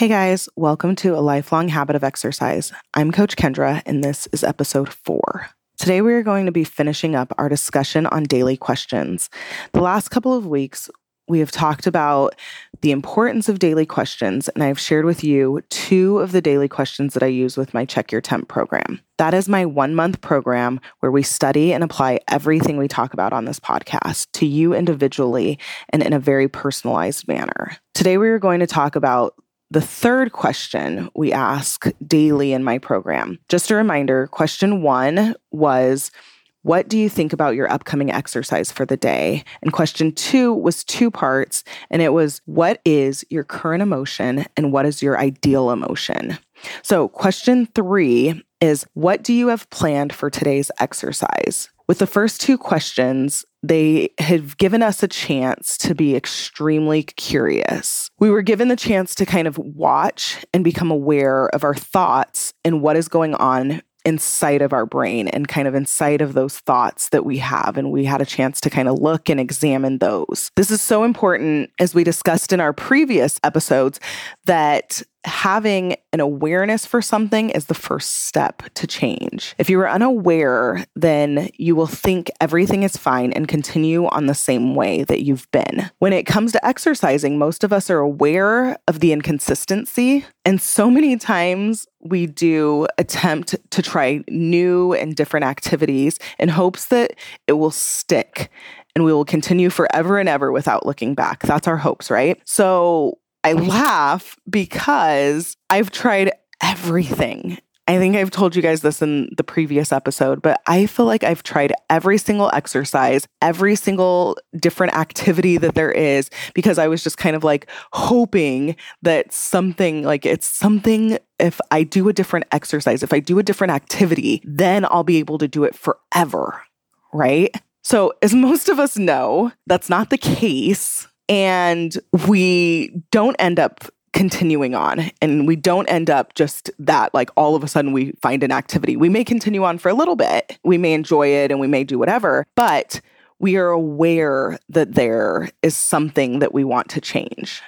Hey guys, welcome to A Lifelong Habit of Exercise. I'm Coach Kendra, and this is episode four. Today, we are going to be finishing up our discussion on daily questions. The last couple of weeks, we have talked about the importance of daily questions, and I've shared with you two of the daily questions that I use with my Check Your Temp program. That is my one month program where we study and apply everything we talk about on this podcast to you individually and in a very personalized manner. Today, we are going to talk about the third question we ask daily in my program. Just a reminder question one was, what do you think about your upcoming exercise for the day? And question two was two parts, and it was, What is your current emotion and what is your ideal emotion? So, question three is, What do you have planned for today's exercise? With the first two questions, they have given us a chance to be extremely curious. We were given the chance to kind of watch and become aware of our thoughts and what is going on inside of our brain and kind of inside of those thoughts that we have. And we had a chance to kind of look and examine those. This is so important, as we discussed in our previous episodes, that having an awareness for something is the first step to change. If you are unaware, then you will think everything is fine and continue on the same way that you've been. When it comes to exercising, most of us are aware of the inconsistency. And so many times we do attempt to try new and different activities in hopes that it will stick and we will continue forever and ever without looking back. That's our hopes, right? So I laugh because I've tried everything. I think I've told you guys this in the previous episode, but I feel like I've tried every single exercise, every single different activity that there is, because I was just kind of like hoping that something, like it's something, if I do a different exercise, if I do a different activity, then I'll be able to do it forever. Right. So, as most of us know, that's not the case and we don't end up continuing on and we don't end up just that like all of a sudden we find an activity. We may continue on for a little bit. We may enjoy it and we may do whatever, but we are aware that there is something that we want to change.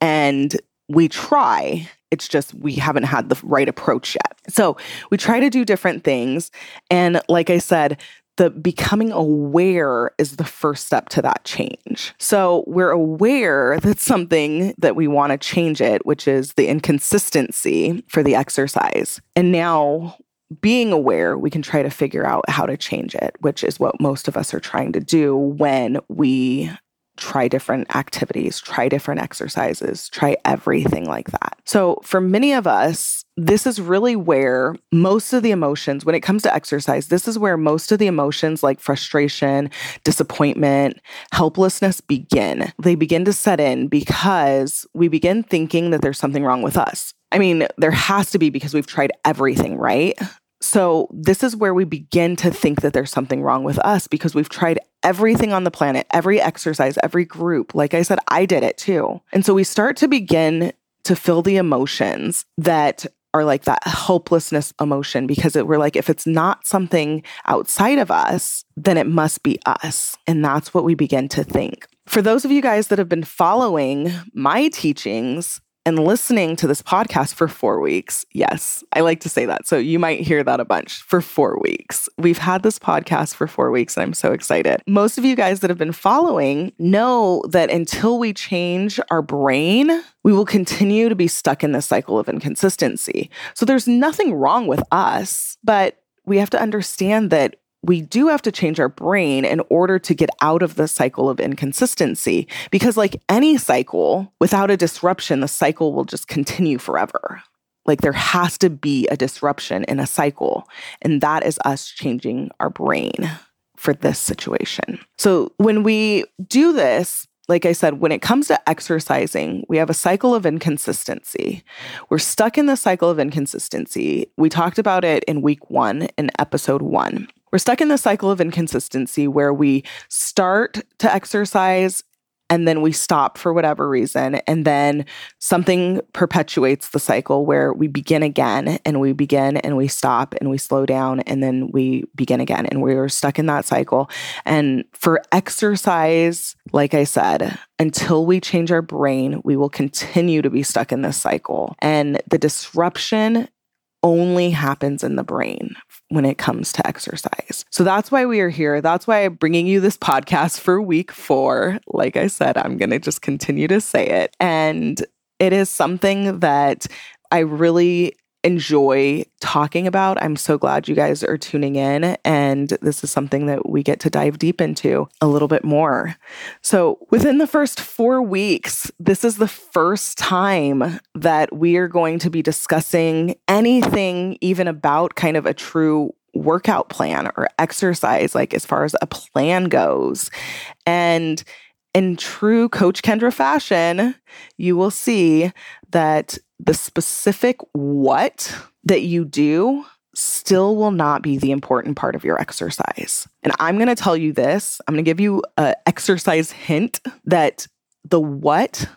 And we try it's just we haven't had the right approach yet. So we try to do different things. And like I said, the becoming aware is the first step to that change. So we're aware that something that we want to change it, which is the inconsistency for the exercise. And now being aware, we can try to figure out how to change it, which is what most of us are trying to do when we try different activities, try different exercises, try everything like that. So, for many of us, this is really where most of the emotions, when it comes to exercise, this is where most of the emotions like frustration, disappointment, helplessness begin. They begin to set in because we begin thinking that there's something wrong with us. I mean, there has to be because we've tried everything, right? So, this is where we begin to think that there's something wrong with us because we've tried everything on the planet, every exercise, every group. Like I said, I did it too. And so we start to begin to feel the emotions that are like that hopelessness emotion because it, we're like, if it's not something outside of us, then it must be us. And that's what we begin to think. For those of you guys that have been following my teachings, and listening to this podcast for four weeks. Yes, I like to say that. So you might hear that a bunch for four weeks. We've had this podcast for four weeks and I'm so excited. Most of you guys that have been following know that until we change our brain, we will continue to be stuck in this cycle of inconsistency. So there's nothing wrong with us, but we have to understand that we do have to change our brain in order to get out of the cycle of inconsistency. Because, like any cycle, without a disruption, the cycle will just continue forever. Like there has to be a disruption in a cycle. And that is us changing our brain for this situation. So, when we do this, like I said, when it comes to exercising, we have a cycle of inconsistency. We're stuck in the cycle of inconsistency. We talked about it in week one, in episode one. We're stuck in the cycle of inconsistency where we start to exercise and then we stop for whatever reason. And then something perpetuates the cycle where we begin again and we begin and we stop and we slow down and then we begin again. And we're stuck in that cycle. And for exercise, like I said, until we change our brain, we will continue to be stuck in this cycle. And the disruption only happens in the brain when it comes to exercise. So that's why we are here. That's why I'm bringing you this podcast for week four. Like I said, I'm going to just continue to say it. And it is something that I really enjoy talking about. I'm so glad you guys are tuning in. And this is something that we get to dive deep into a little bit more. So, within the first four weeks, this is the first time that we are going to be discussing anything, even about kind of a true workout plan or exercise, like as far as a plan goes. And in true Coach Kendra fashion, you will see that the specific what that you do still will not be the important part of your exercise. And I'm going to tell you this I'm going to give you an exercise hint that the what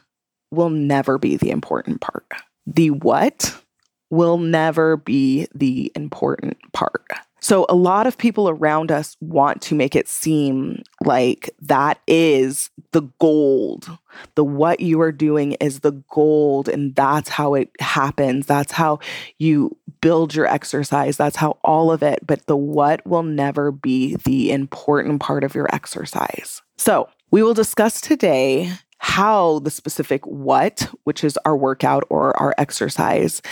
will never be the important part. The what will never be the important part. So, a lot of people around us want to make it seem like that is the gold. The what you are doing is the gold, and that's how it happens. That's how you build your exercise. That's how all of it, but the what will never be the important part of your exercise. So, we will discuss today how the specific what, which is our workout or our exercise,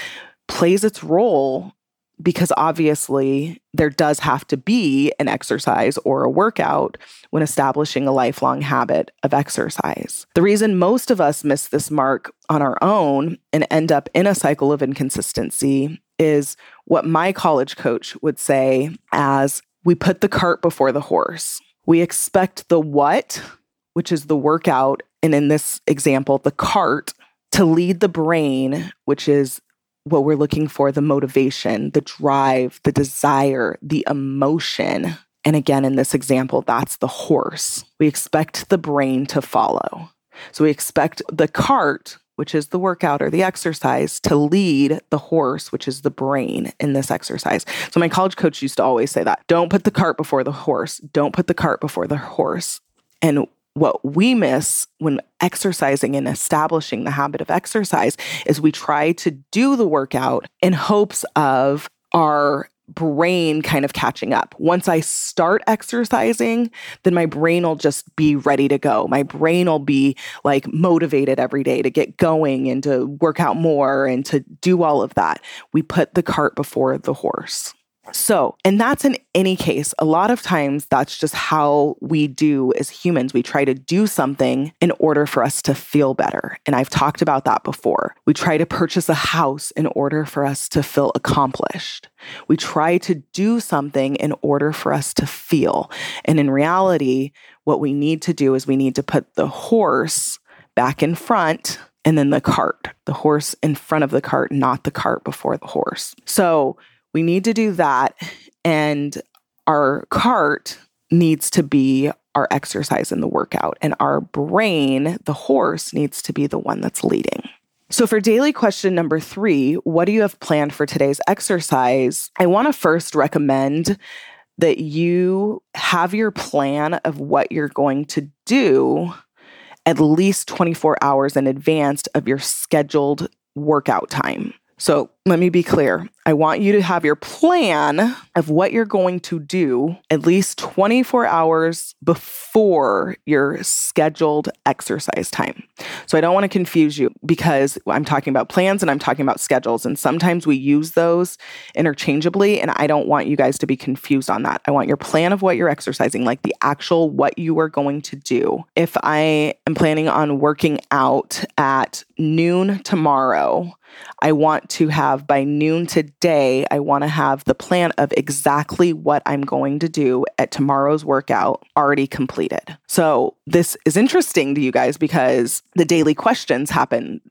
plays its role because obviously there does have to be an exercise or a workout when establishing a lifelong habit of exercise. The reason most of us miss this mark on our own and end up in a cycle of inconsistency is what my college coach would say as we put the cart before the horse. We expect the what, which is the workout, and in this example, the cart, to lead the brain, which is what we're looking for the motivation, the drive, the desire, the emotion. And again, in this example, that's the horse. We expect the brain to follow. So we expect the cart, which is the workout or the exercise, to lead the horse, which is the brain in this exercise. So my college coach used to always say that don't put the cart before the horse. Don't put the cart before the horse. And what we miss when exercising and establishing the habit of exercise is we try to do the workout in hopes of our brain kind of catching up. Once I start exercising, then my brain will just be ready to go. My brain will be like motivated every day to get going and to work out more and to do all of that. We put the cart before the horse. So, and that's in any case. A lot of times, that's just how we do as humans. We try to do something in order for us to feel better. And I've talked about that before. We try to purchase a house in order for us to feel accomplished. We try to do something in order for us to feel. And in reality, what we need to do is we need to put the horse back in front and then the cart, the horse in front of the cart, not the cart before the horse. So, we need to do that. And our cart needs to be our exercise in the workout, and our brain, the horse, needs to be the one that's leading. So, for daily question number three, what do you have planned for today's exercise? I want to first recommend that you have your plan of what you're going to do at least 24 hours in advance of your scheduled workout time. So let me be clear. I want you to have your plan of what you're going to do at least 24 hours before your scheduled exercise time. So I don't want to confuse you because I'm talking about plans and I'm talking about schedules. And sometimes we use those interchangeably. And I don't want you guys to be confused on that. I want your plan of what you're exercising, like the actual what you are going to do. If I am planning on working out at noon tomorrow, I want to have by noon today, I want to have the plan of exactly what I'm going to do at tomorrow's workout already completed. So, this is interesting to you guys because the daily questions happen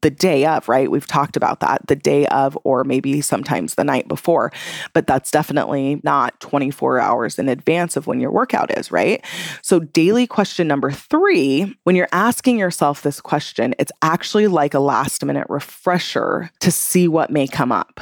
the day of, right? We've talked about that the day of, or maybe sometimes the night before, but that's definitely not 24 hours in advance of when your workout is, right? So, daily question number three when you're asking yourself this question, it's actually like a last minute refresher to see what may come up.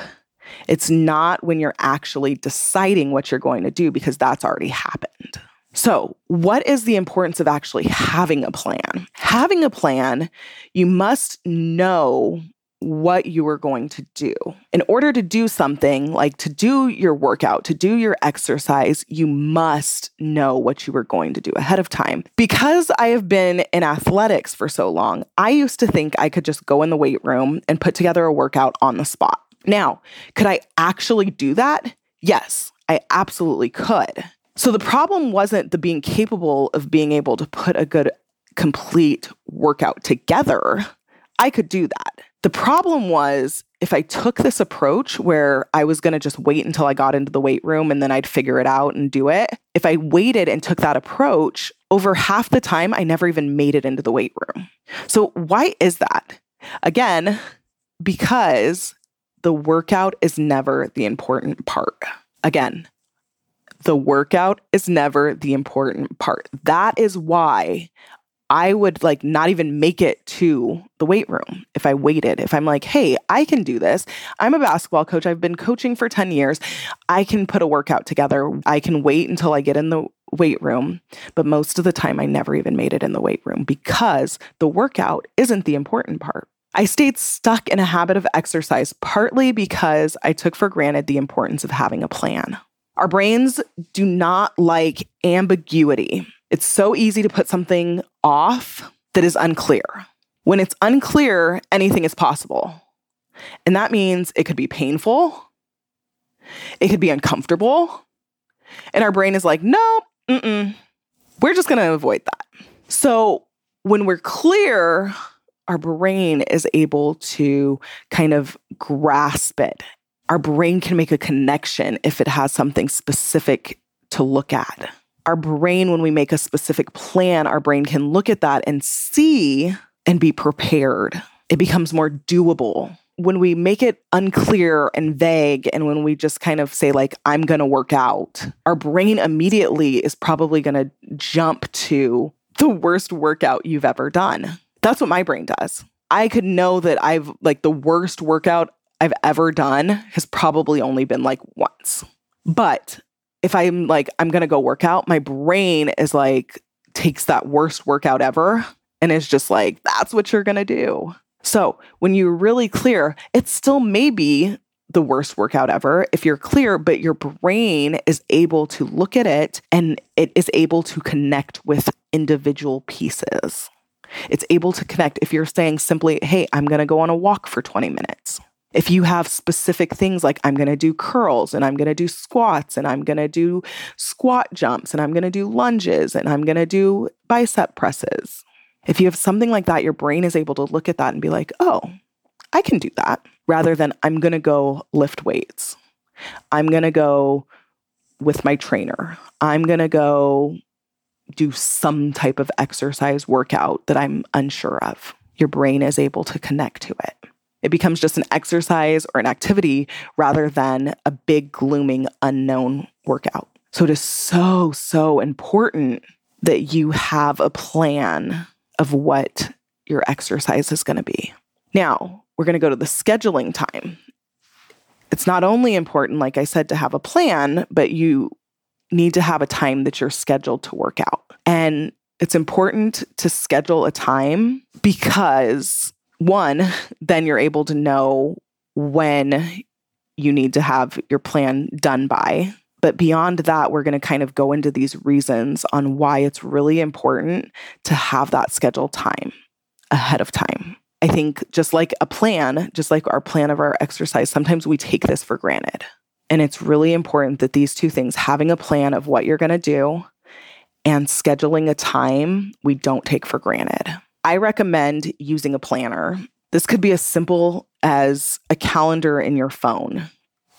It's not when you're actually deciding what you're going to do because that's already happened. So, what is the importance of actually having a plan? Having a plan, you must know what you are going to do. In order to do something like to do your workout, to do your exercise, you must know what you are going to do ahead of time. Because I have been in athletics for so long, I used to think I could just go in the weight room and put together a workout on the spot. Now, could I actually do that? Yes, I absolutely could. So the problem wasn't the being capable of being able to put a good, complete workout together. I could do that. The problem was if I took this approach where I was going to just wait until I got into the weight room and then I'd figure it out and do it, if I waited and took that approach, over half the time I never even made it into the weight room. So, why is that? Again, because the workout is never the important part. Again, the workout is never the important part. That is why I would like not even make it to the weight room if I waited. If I'm like, hey, I can do this. I'm a basketball coach. I've been coaching for 10 years. I can put a workout together. I can wait until I get in the weight room. But most of the time, I never even made it in the weight room because the workout isn't the important part. I stayed stuck in a habit of exercise partly because I took for granted the importance of having a plan. Our brains do not like ambiguity. It's so easy to put something off that is unclear. When it's unclear, anything is possible. And that means it could be painful, it could be uncomfortable. And our brain is like, no, mm-mm. we're just going to avoid that. So when we're clear, our brain is able to kind of grasp it our brain can make a connection if it has something specific to look at. Our brain, when we make a specific plan, our brain can look at that and see and be prepared. It becomes more doable. When we make it unclear and vague, and when we just kind of say, like, I'm gonna work out, our brain immediately is probably gonna jump to the worst workout you've ever done. That's what my brain does. I could know that I've like the worst workout I've ever done has probably only been like once. But if I'm like, I'm going to go work out, my brain is like, takes that worst workout ever and is just like, that's what you're going to do. So when you're really clear, it still may be the worst workout ever if you're clear, but your brain is able to look at it and it is able to connect with individual pieces. It's able to connect if you're saying simply, hey, I'm going to go on a walk for 20 minutes. If you have specific things like I'm going to do curls and I'm going to do squats and I'm going to do squat jumps and I'm going to do lunges and I'm going to do bicep presses. If you have something like that, your brain is able to look at that and be like, oh, I can do that rather than I'm going to go lift weights. I'm going to go with my trainer. I'm going to go do some type of exercise workout that I'm unsure of. Your brain is able to connect to it. It becomes just an exercise or an activity rather than a big, glooming, unknown workout. So it is so, so important that you have a plan of what your exercise is going to be. Now, we're going to go to the scheduling time. It's not only important, like I said, to have a plan, but you need to have a time that you're scheduled to work out. And it's important to schedule a time because one, then you're able to know when you need to have your plan done by. But beyond that, we're going to kind of go into these reasons on why it's really important to have that scheduled time ahead of time. I think just like a plan, just like our plan of our exercise, sometimes we take this for granted. And it's really important that these two things, having a plan of what you're going to do and scheduling a time, we don't take for granted. I recommend using a planner. This could be as simple as a calendar in your phone.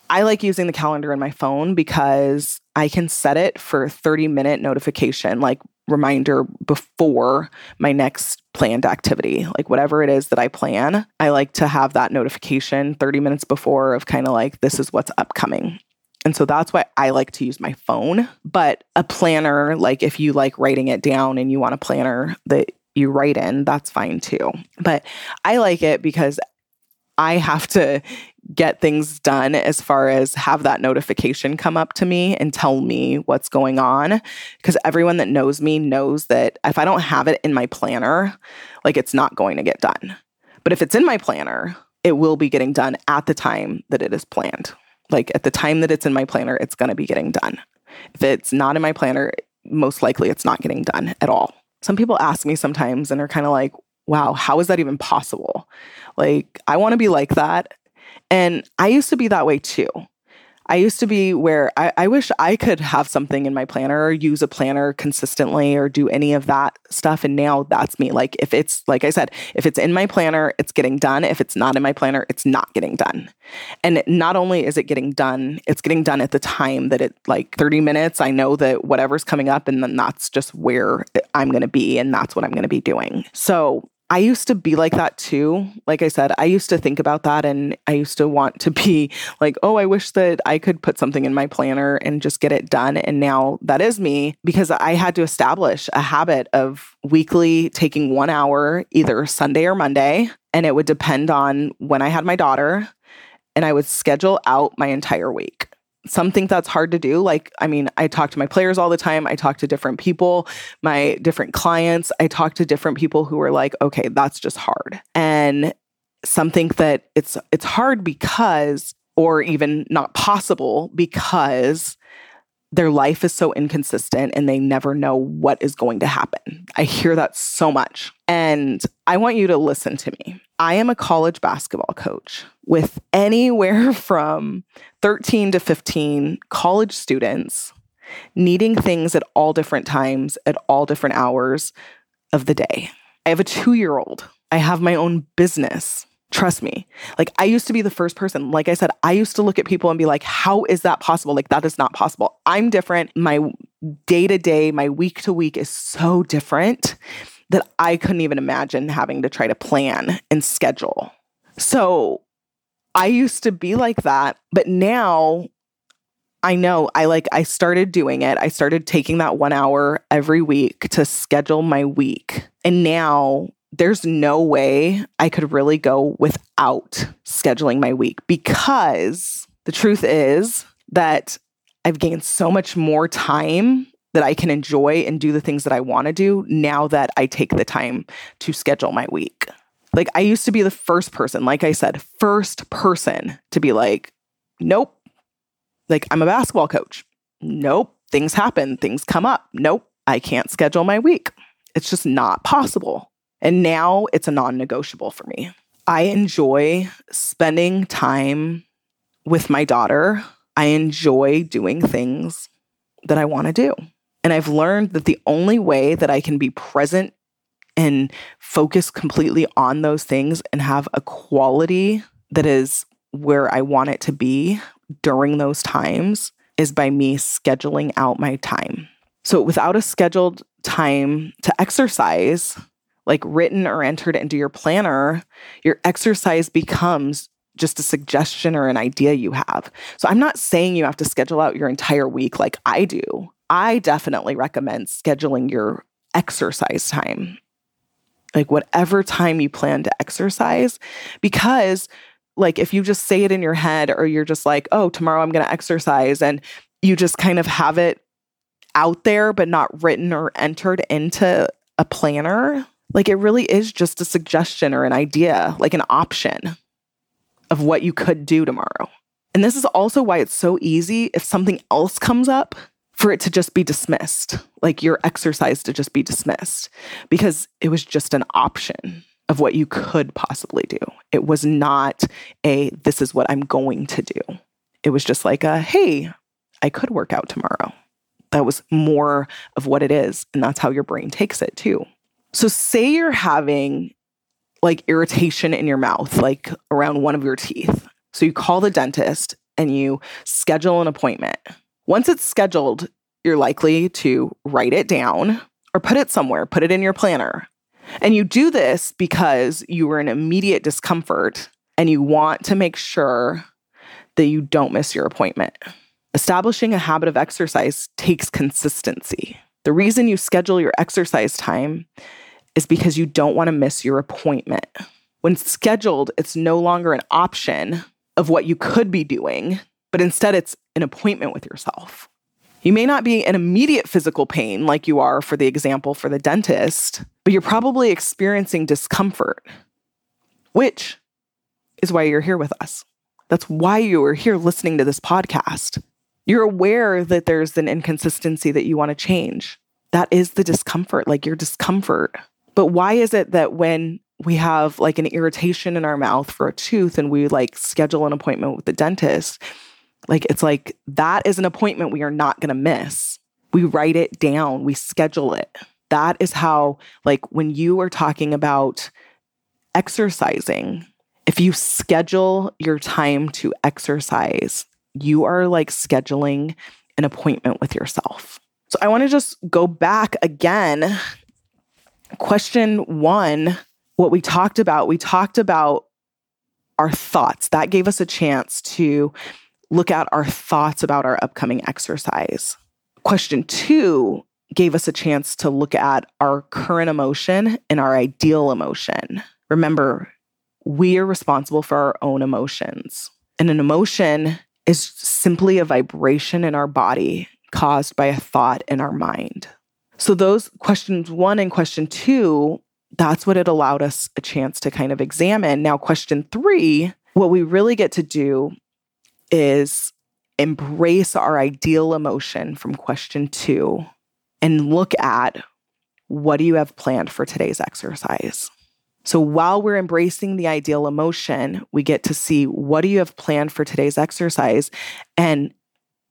I like using the calendar in my phone because I can set it for 30 minute notification, like reminder before my next planned activity, like whatever it is that I plan. I like to have that notification 30 minutes before of kind of like, this is what's upcoming. And so that's why I like to use my phone. But a planner, like if you like writing it down and you want a planner that you write in, that's fine too. But I like it because I have to get things done as far as have that notification come up to me and tell me what's going on. Because everyone that knows me knows that if I don't have it in my planner, like it's not going to get done. But if it's in my planner, it will be getting done at the time that it is planned. Like at the time that it's in my planner, it's going to be getting done. If it's not in my planner, most likely it's not getting done at all. Some people ask me sometimes and are kind of like, wow, how is that even possible? Like, I want to be like that. And I used to be that way too. I used to be where I, I, wish I could have something in my planner or use a planner consistently or do any of that stuff. And now that's me. Like, if it's, like I said, if it's in my planner, it's getting done. If it's not in my planner, it's not getting done. And not only is it getting done, it's getting done at the time that it, like 30 minutes, I know that whatever's coming up, and then that's just where I'm going to be. And that's what I'm going to be doing. So I used to be like that too. Like I said, I used to think about that and I used to want to be like, oh, I wish that I could put something in my planner and just get it done. And now that is me because I had to establish a habit of weekly taking one hour, either Sunday or Monday. And it would depend on when I had my daughter. And I would schedule out my entire week something that's hard to do. Like, I mean, I talk to my players all the time. I talk to different people, my different clients. I talk to different people who are like, okay, that's just hard. And something that it's it's hard because or even not possible because their life is so inconsistent and they never know what is going to happen. I hear that so much. And I want you to listen to me. I am a college basketball coach with anywhere from 13 to 15 college students needing things at all different times, at all different hours of the day. I have a two year old. I have my own business. Trust me. Like, I used to be the first person. Like I said, I used to look at people and be like, how is that possible? Like, that is not possible. I'm different. My day to day, my week to week is so different that I couldn't even imagine having to try to plan and schedule. So I used to be like that, but now I know I like I started doing it. I started taking that 1 hour every week to schedule my week. And now there's no way I could really go without scheduling my week because the truth is that I've gained so much more time that I can enjoy and do the things that I want to do now that I take the time to schedule my week. Like I used to be the first person, like I said, first person to be like, nope. Like I'm a basketball coach. Nope. Things happen, things come up. Nope. I can't schedule my week. It's just not possible. And now it's a non negotiable for me. I enjoy spending time with my daughter. I enjoy doing things that I want to do. And I've learned that the only way that I can be present and focus completely on those things and have a quality that is where I want it to be during those times is by me scheduling out my time. So without a scheduled time to exercise, like written or entered into your planner, your exercise becomes just a suggestion or an idea you have. So I'm not saying you have to schedule out your entire week like I do. I definitely recommend scheduling your exercise time like whatever time you plan to exercise because like if you just say it in your head or you're just like oh tomorrow i'm going to exercise and you just kind of have it out there but not written or entered into a planner like it really is just a suggestion or an idea like an option of what you could do tomorrow and this is also why it's so easy if something else comes up for it to just be dismissed, like your exercise to just be dismissed, because it was just an option of what you could possibly do. It was not a, this is what I'm going to do. It was just like a, hey, I could work out tomorrow. That was more of what it is. And that's how your brain takes it too. So, say you're having like irritation in your mouth, like around one of your teeth. So, you call the dentist and you schedule an appointment Once it's scheduled, you're likely to write it down or put it somewhere, put it in your planner. And you do this because you are in immediate discomfort and you want to make sure that you don't miss your appointment. Establishing a habit of exercise takes consistency. The reason you schedule your exercise time is because you don't want to miss your appointment. When scheduled, it's no longer an option of what you could be doing, but instead it's an appointment with yourself. You may not be in immediate physical pain like you are for the example for the dentist, but you're probably experiencing discomfort, which is why you're here with us. That's why you are here listening to this podcast. You're aware that there's an inconsistency that you want to change. That is the discomfort, like your discomfort. But why is it that when we have like an irritation in our mouth for a tooth and we like schedule an appointment with the dentist, like it's like that is an appointment we are not going to miss. We write it down, we schedule it. That is how, like, when you are talking about exercising, if you schedule your time to exercise, you are like scheduling an appointment with yourself. So I want to just go back again. Question one what we talked about, we talked about our thoughts. That gave us a chance to look at our thoughts about our upcoming exercise. Question two gave us a chance to look at our current emotion and our ideal emotion. Remember, we are responsible for our own emotions. And an emotion is simply a vibration in our body caused by a thought in our mind. So, those questions one and question two, that's what it allowed us a chance to kind of examine. Now, question three, what we really get to do is embrace our ideal emotion from question two and look at what do you have planned for today's exercise? So while we're embracing the ideal emotion, we get to see what do you have planned for today's exercise and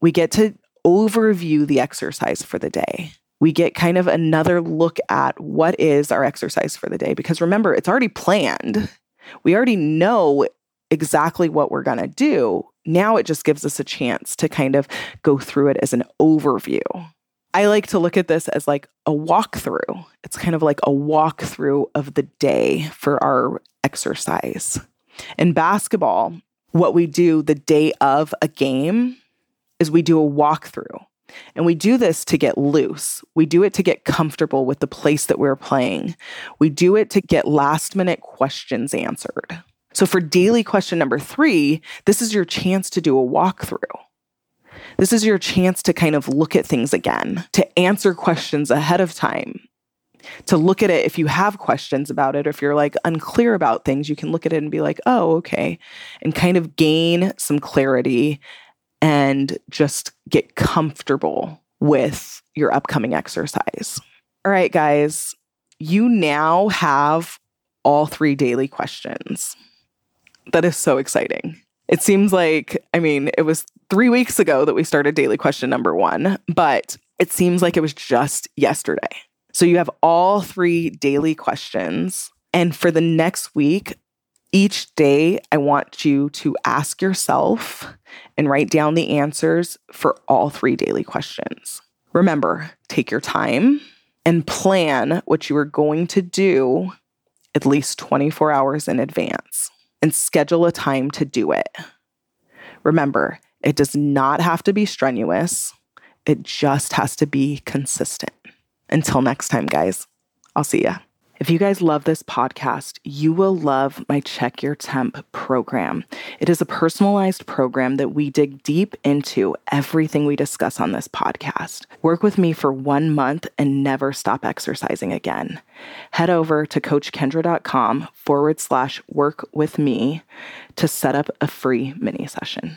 we get to overview the exercise for the day. We get kind of another look at what is our exercise for the day because remember, it's already planned. We already know exactly what we're going to do. Now it just gives us a chance to kind of go through it as an overview. I like to look at this as like a walkthrough. It's kind of like a walkthrough of the day for our exercise. In basketball, what we do the day of a game is we do a walkthrough. And we do this to get loose. We do it to get comfortable with the place that we're playing. We do it to get last minute questions answered. So, for daily question number three, this is your chance to do a walkthrough. This is your chance to kind of look at things again, to answer questions ahead of time, to look at it if you have questions about it, or if you're like unclear about things, you can look at it and be like, oh, okay, and kind of gain some clarity and just get comfortable with your upcoming exercise. All right, guys, you now have all three daily questions. That is so exciting. It seems like, I mean, it was three weeks ago that we started daily question number one, but it seems like it was just yesterday. So you have all three daily questions. And for the next week, each day, I want you to ask yourself and write down the answers for all three daily questions. Remember, take your time and plan what you are going to do at least 24 hours in advance and schedule a time to do it. Remember, it does not have to be strenuous, it just has to be consistent. Until next time, guys, I'll see ya. If you guys love this podcast, you will love my Check Your Temp program. It is a personalized program that we dig deep into everything we discuss on this podcast. Work with me for one month and never stop exercising again. Head over to coachkendra.com forward slash work with me to set up a free mini session.